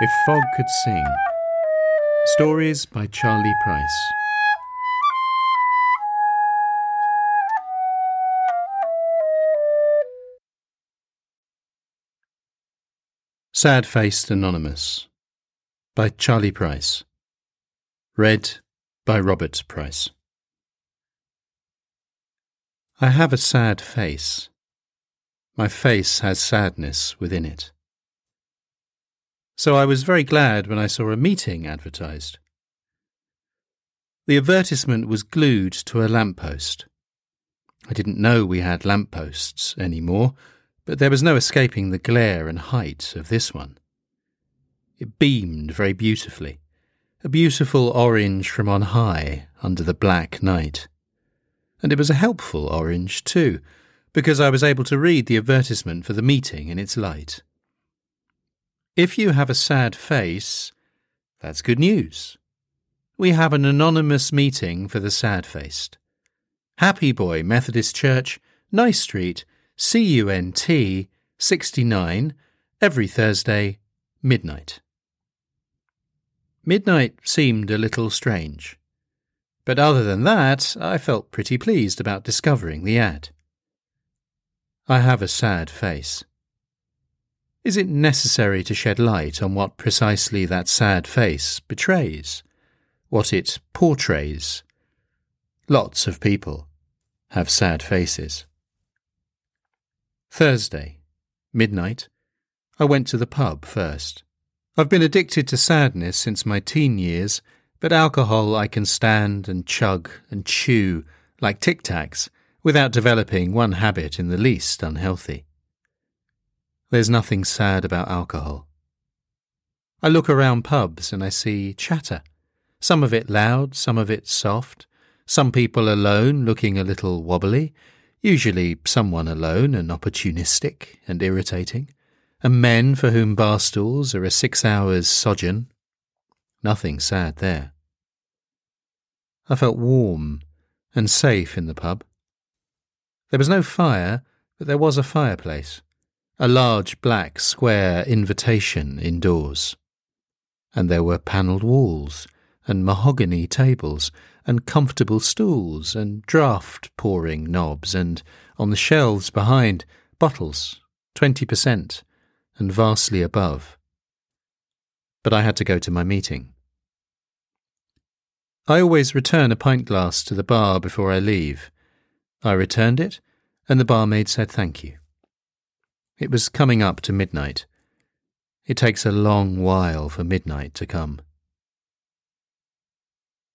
If Fog Could Sing. Stories by Charlie Price. Sad Faced Anonymous by Charlie Price. Read by Robert Price. I have a sad face. My face has sadness within it. So I was very glad when I saw a meeting advertised. The advertisement was glued to a lamppost. I didn't know we had lampposts anymore, but there was no escaping the glare and height of this one. It beamed very beautifully, a beautiful orange from on high under the black night. And it was a helpful orange, too, because I was able to read the advertisement for the meeting in its light. If you have a sad face, that's good news. We have an anonymous meeting for the sad faced. Happy Boy Methodist Church, Nice Street, CUNT 69, every Thursday, midnight. Midnight seemed a little strange. But other than that, I felt pretty pleased about discovering the ad. I have a sad face. Is it necessary to shed light on what precisely that sad face betrays? What it portrays? Lots of people have sad faces. Thursday, midnight, I went to the pub first. I've been addicted to sadness since my teen years, but alcohol I can stand and chug and chew like tic tacs without developing one habit in the least unhealthy. There's nothing sad about alcohol. I look around pubs and I see chatter. Some of it loud, some of it soft. Some people alone looking a little wobbly, usually someone alone and opportunistic and irritating, and men for whom bar stools are a six hours sojourn. Nothing sad there. I felt warm and safe in the pub. There was no fire, but there was a fireplace a large black square invitation indoors. And there were panelled walls, and mahogany tables, and comfortable stools, and draught pouring knobs, and on the shelves behind, bottles, twenty percent, and vastly above. But I had to go to my meeting. I always return a pint glass to the bar before I leave. I returned it, and the barmaid said thank you. It was coming up to midnight. It takes a long while for midnight to come.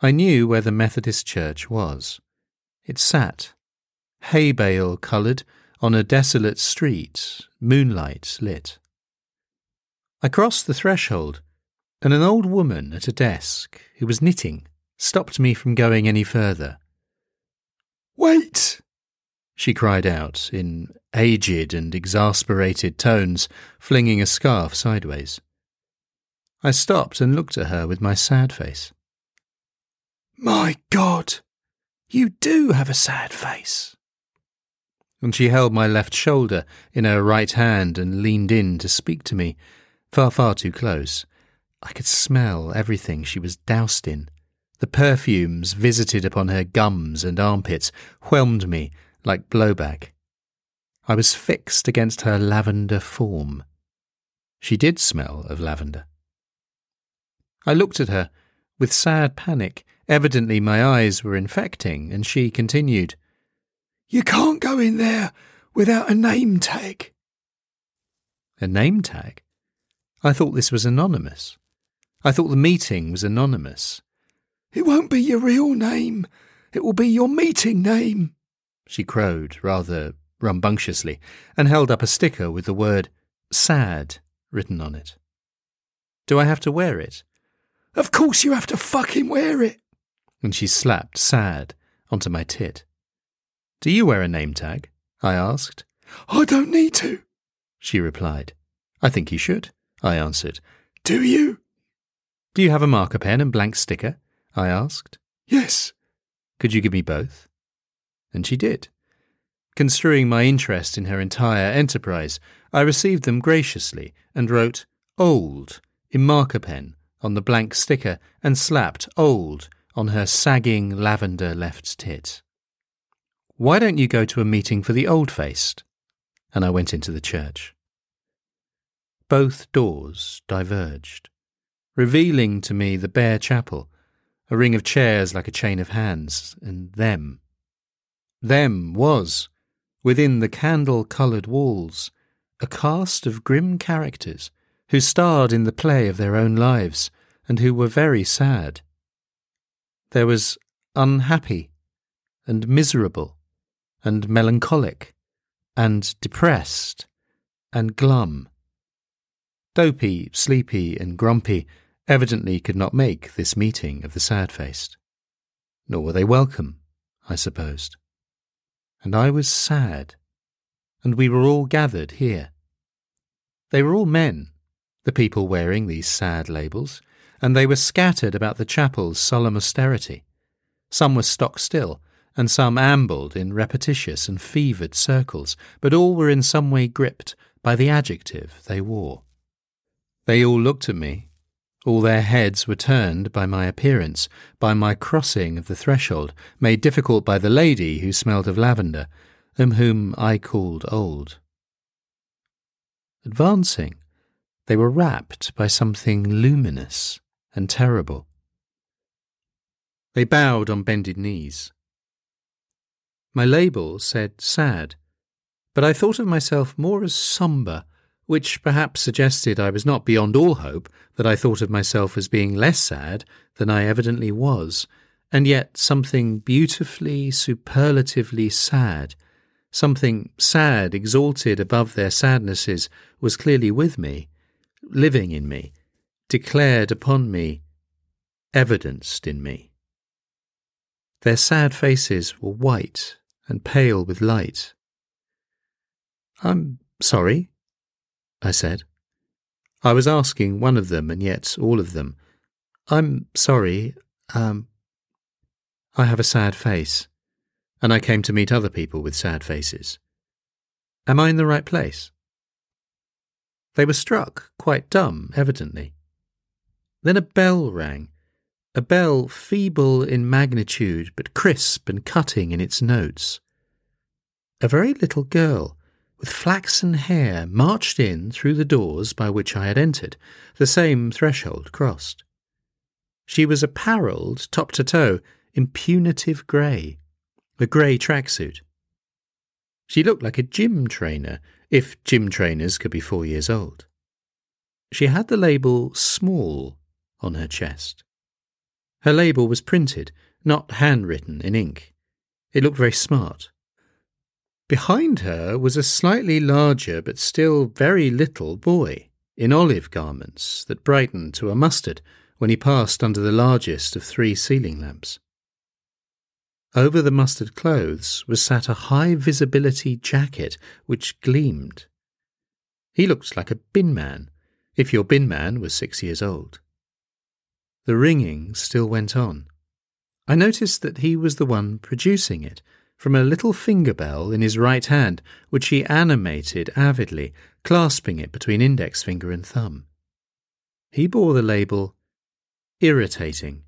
I knew where the Methodist church was. It sat, hay bale coloured, on a desolate street, moonlight lit. I crossed the threshold, and an old woman at a desk, who was knitting, stopped me from going any further. Wait! She cried out in aged and exasperated tones, flinging a scarf sideways. I stopped and looked at her with my sad face. My God, you do have a sad face. And she held my left shoulder in her right hand and leaned in to speak to me, far, far too close. I could smell everything she was doused in. The perfumes visited upon her gums and armpits whelmed me like blowback. I was fixed against her lavender form. She did smell of lavender. I looked at her with sad panic. Evidently my eyes were infecting, and she continued, You can't go in there without a name tag. A name tag? I thought this was anonymous. I thought the meeting was anonymous. It won't be your real name. It will be your meeting name she crowed rather rambunctiously, and held up a sticker with the word sad written on it. Do I have to wear it? Of course you have to fucking wear it. And she slapped sad onto my tit. Do you wear a name tag? I asked. I don't need to, she replied. I think you should, I answered. Do you? Do you have a marker pen and blank sticker? I asked. Yes. Could you give me both? And she did. Construing my interest in her entire enterprise, I received them graciously and wrote old in marker pen on the blank sticker and slapped old on her sagging lavender left tit. Why don't you go to a meeting for the old faced? And I went into the church. Both doors diverged, revealing to me the bare chapel, a ring of chairs like a chain of hands, and them. Them was, within the candle coloured walls, a cast of grim characters who starred in the play of their own lives and who were very sad. There was unhappy and miserable and melancholic and depressed and glum. Dopey, sleepy, and grumpy evidently could not make this meeting of the sad faced. Nor were they welcome, I supposed. And I was sad, and we were all gathered here. They were all men, the people wearing these sad labels, and they were scattered about the chapel's solemn austerity. Some were stock still, and some ambled in repetitious and fevered circles, but all were in some way gripped by the adjective they wore. They all looked at me. All their heads were turned by my appearance, by my crossing of the threshold, made difficult by the lady who smelled of lavender, and whom I called old. Advancing, they were wrapped by something luminous and terrible. They bowed on bended knees. My label said sad, but I thought of myself more as sombre, which perhaps suggested I was not beyond all hope that I thought of myself as being less sad than I evidently was, and yet something beautifully, superlatively sad, something sad exalted above their sadnesses, was clearly with me, living in me, declared upon me, evidenced in me. Their sad faces were white and pale with light. I'm sorry, I said. I was asking one of them and yet all of them. I'm sorry, um, I have a sad face, and I came to meet other people with sad faces. Am I in the right place? They were struck, quite dumb, evidently. Then a bell rang, a bell feeble in magnitude but crisp and cutting in its notes. A very little girl, with flaxen hair, marched in through the doors by which I had entered, the same threshold crossed. She was apparelled, top to toe, in punitive grey, a grey tracksuit. She looked like a gym trainer if gym trainers could be four years old. She had the label small on her chest. Her label was printed, not handwritten in ink. It looked very smart. Behind her was a slightly larger but still very little boy in olive garments that brightened to a mustard when he passed under the largest of three ceiling lamps. Over the mustard clothes was sat a high visibility jacket which gleamed. He looked like a bin man, if your bin man was six years old. The ringing still went on. I noticed that he was the one producing it, from a little finger bell in his right hand, which he animated avidly, clasping it between index finger and thumb. He bore the label Irritating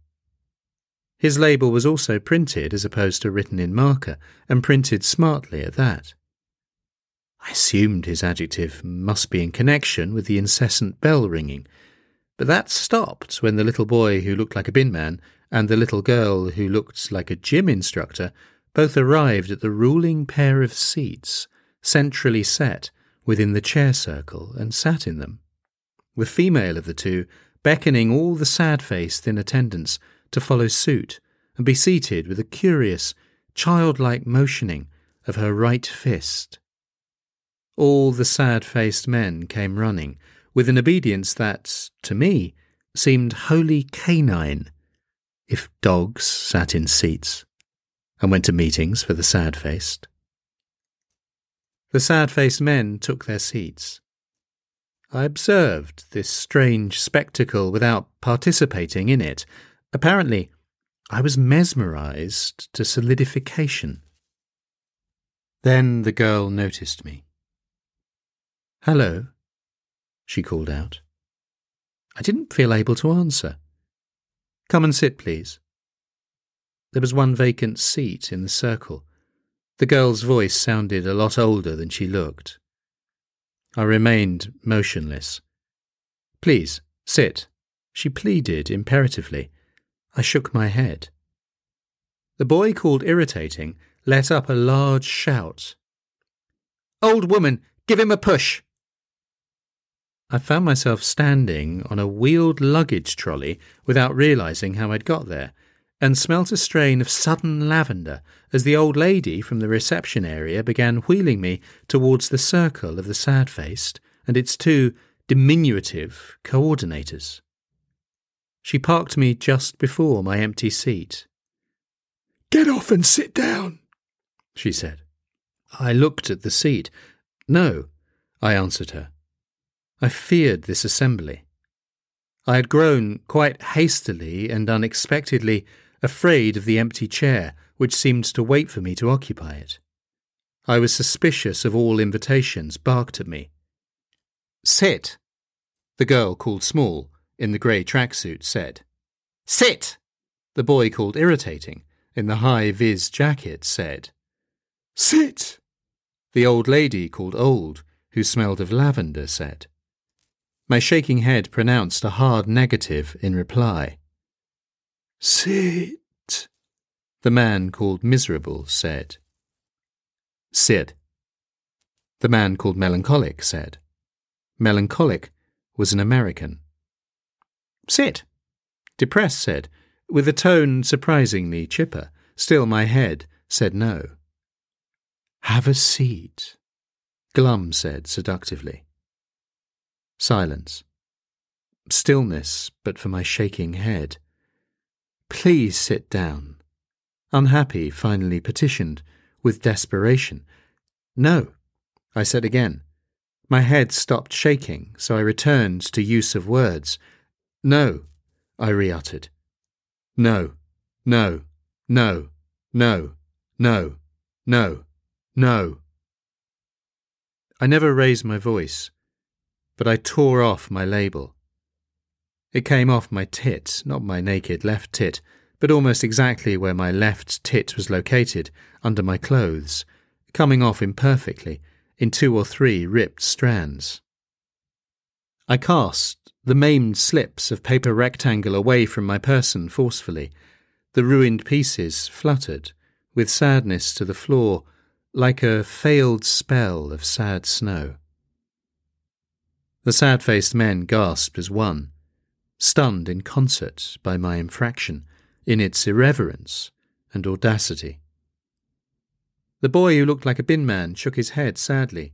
his label was also printed as opposed to written in marker, and printed smartly at that. I assumed his adjective must be in connection with the incessant bell ringing, but that stopped when the little boy who looked like a bin man and the little girl who looked like a gym instructor both arrived at the ruling pair of seats, centrally set within the chair circle, and sat in them. The female of the two beckoning all the sad faced in attendance to follow suit and be seated with a curious, childlike motioning of her right fist. All the sad faced men came running, with an obedience that, to me, seemed wholly canine, if dogs sat in seats, and went to meetings for the sad faced. The sad faced men took their seats. I observed this strange spectacle without participating in it, Apparently, I was mesmerized to solidification. Then the girl noticed me. Hello, she called out. I didn't feel able to answer. Come and sit, please. There was one vacant seat in the circle. The girl's voice sounded a lot older than she looked. I remained motionless. Please, sit, she pleaded imperatively. I shook my head. The boy called irritating let up a large shout. Old woman, give him a push! I found myself standing on a wheeled luggage trolley without realizing how I'd got there, and smelt a strain of sudden lavender as the old lady from the reception area began wheeling me towards the circle of the sad faced and its two diminutive coordinators. She parked me just before my empty seat. Get off and sit down, she said. I looked at the seat. No, I answered her. I feared this assembly. I had grown quite hastily and unexpectedly afraid of the empty chair which seemed to wait for me to occupy it. I was suspicious of all invitations barked at me. Sit, the girl called Small, in the grey tracksuit, said. Sit, the boy called Irritating, in the high vis jacket, said. Sit, the old lady called Old, who smelled of lavender, said. My shaking head pronounced a hard negative in reply. Sit, the man called Miserable said. Sit, The man called Melancholic said. Melancholic was an American. Sit, Depressed said, with a tone surprisingly chipper. Still my head said no. Have a seat, Glum said seductively. Silence. Stillness, but for my shaking head. Please sit down. Unhappy finally petitioned, with desperation. No, I said again. My head stopped shaking, so I returned to use of words. No, I re uttered. No, no, no, no, no, no, no. I never raised my voice, but I tore off my label. It came off my tit, not my naked left tit, but almost exactly where my left tit was located, under my clothes, coming off imperfectly, in two or three ripped strands. I cast the maimed slips of paper rectangle away from my person forcefully. The ruined pieces fluttered, with sadness to the floor, like a failed spell of sad snow. The sad faced men gasped as one, stunned in concert by my infraction, in its irreverence and audacity. The boy who looked like a bin man shook his head sadly.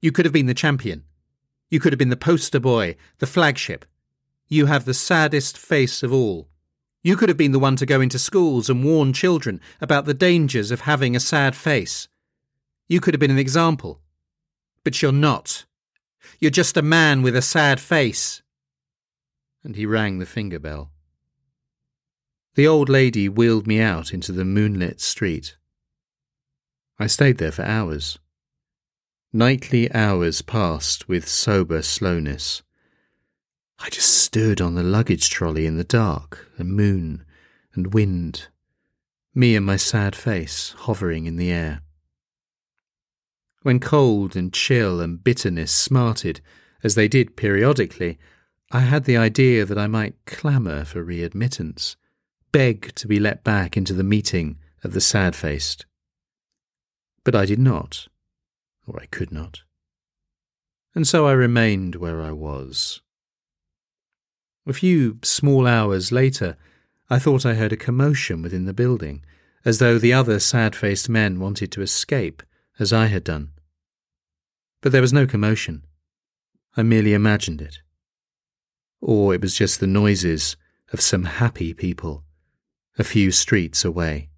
You could have been the champion. You could have been the poster boy, the flagship. You have the saddest face of all. You could have been the one to go into schools and warn children about the dangers of having a sad face. You could have been an example. But you're not. You're just a man with a sad face and he rang the finger bell. The old lady wheeled me out into the moonlit street. I stayed there for hours. Nightly hours passed with sober slowness. I just stood on the luggage trolley in the dark, and moon and wind, me and my sad face hovering in the air. When cold and chill and bitterness smarted, as they did periodically, I had the idea that I might clamour for readmittance, beg to be let back into the meeting of the sad faced. But I did not, or I could not. And so I remained where I was. A few small hours later, I thought I heard a commotion within the building, as though the other sad faced men wanted to escape, as I had done. But there was no commotion. I merely imagined it or it was just the noises of some happy people a few streets away.